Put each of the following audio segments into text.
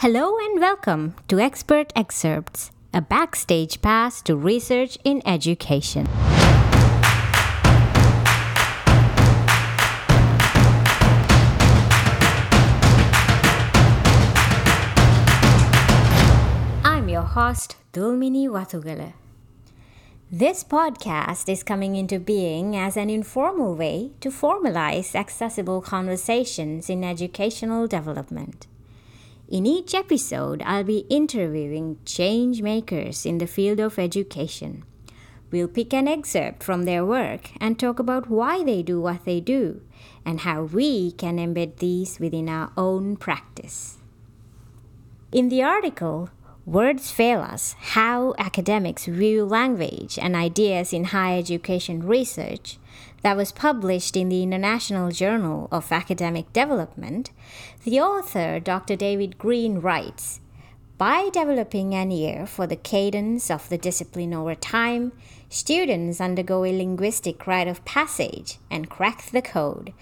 Hello and welcome to Expert Excerpts, a backstage pass to research in education. I'm your host, Dulmini Watugale. This podcast is coming into being as an informal way to formalize accessible conversations in educational development. In each episode, I'll be interviewing change makers in the field of education. We'll pick an excerpt from their work and talk about why they do what they do and how we can embed these within our own practice. In the article, Words Fail Us How Academics View Language and Ideas in Higher Education Research, that was published in the International Journal of Academic Development, the author, Dr. David Green, writes By developing an ear for the cadence of the discipline over time, students undergo a linguistic rite of passage and crack the code,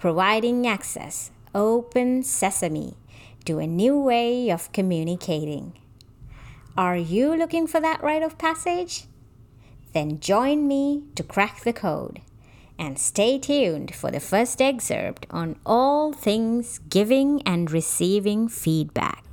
providing access, open sesame, to a new way of communicating. Are you looking for that rite of passage? Then join me to crack the code and stay tuned for the first excerpt on all things giving and receiving feedback.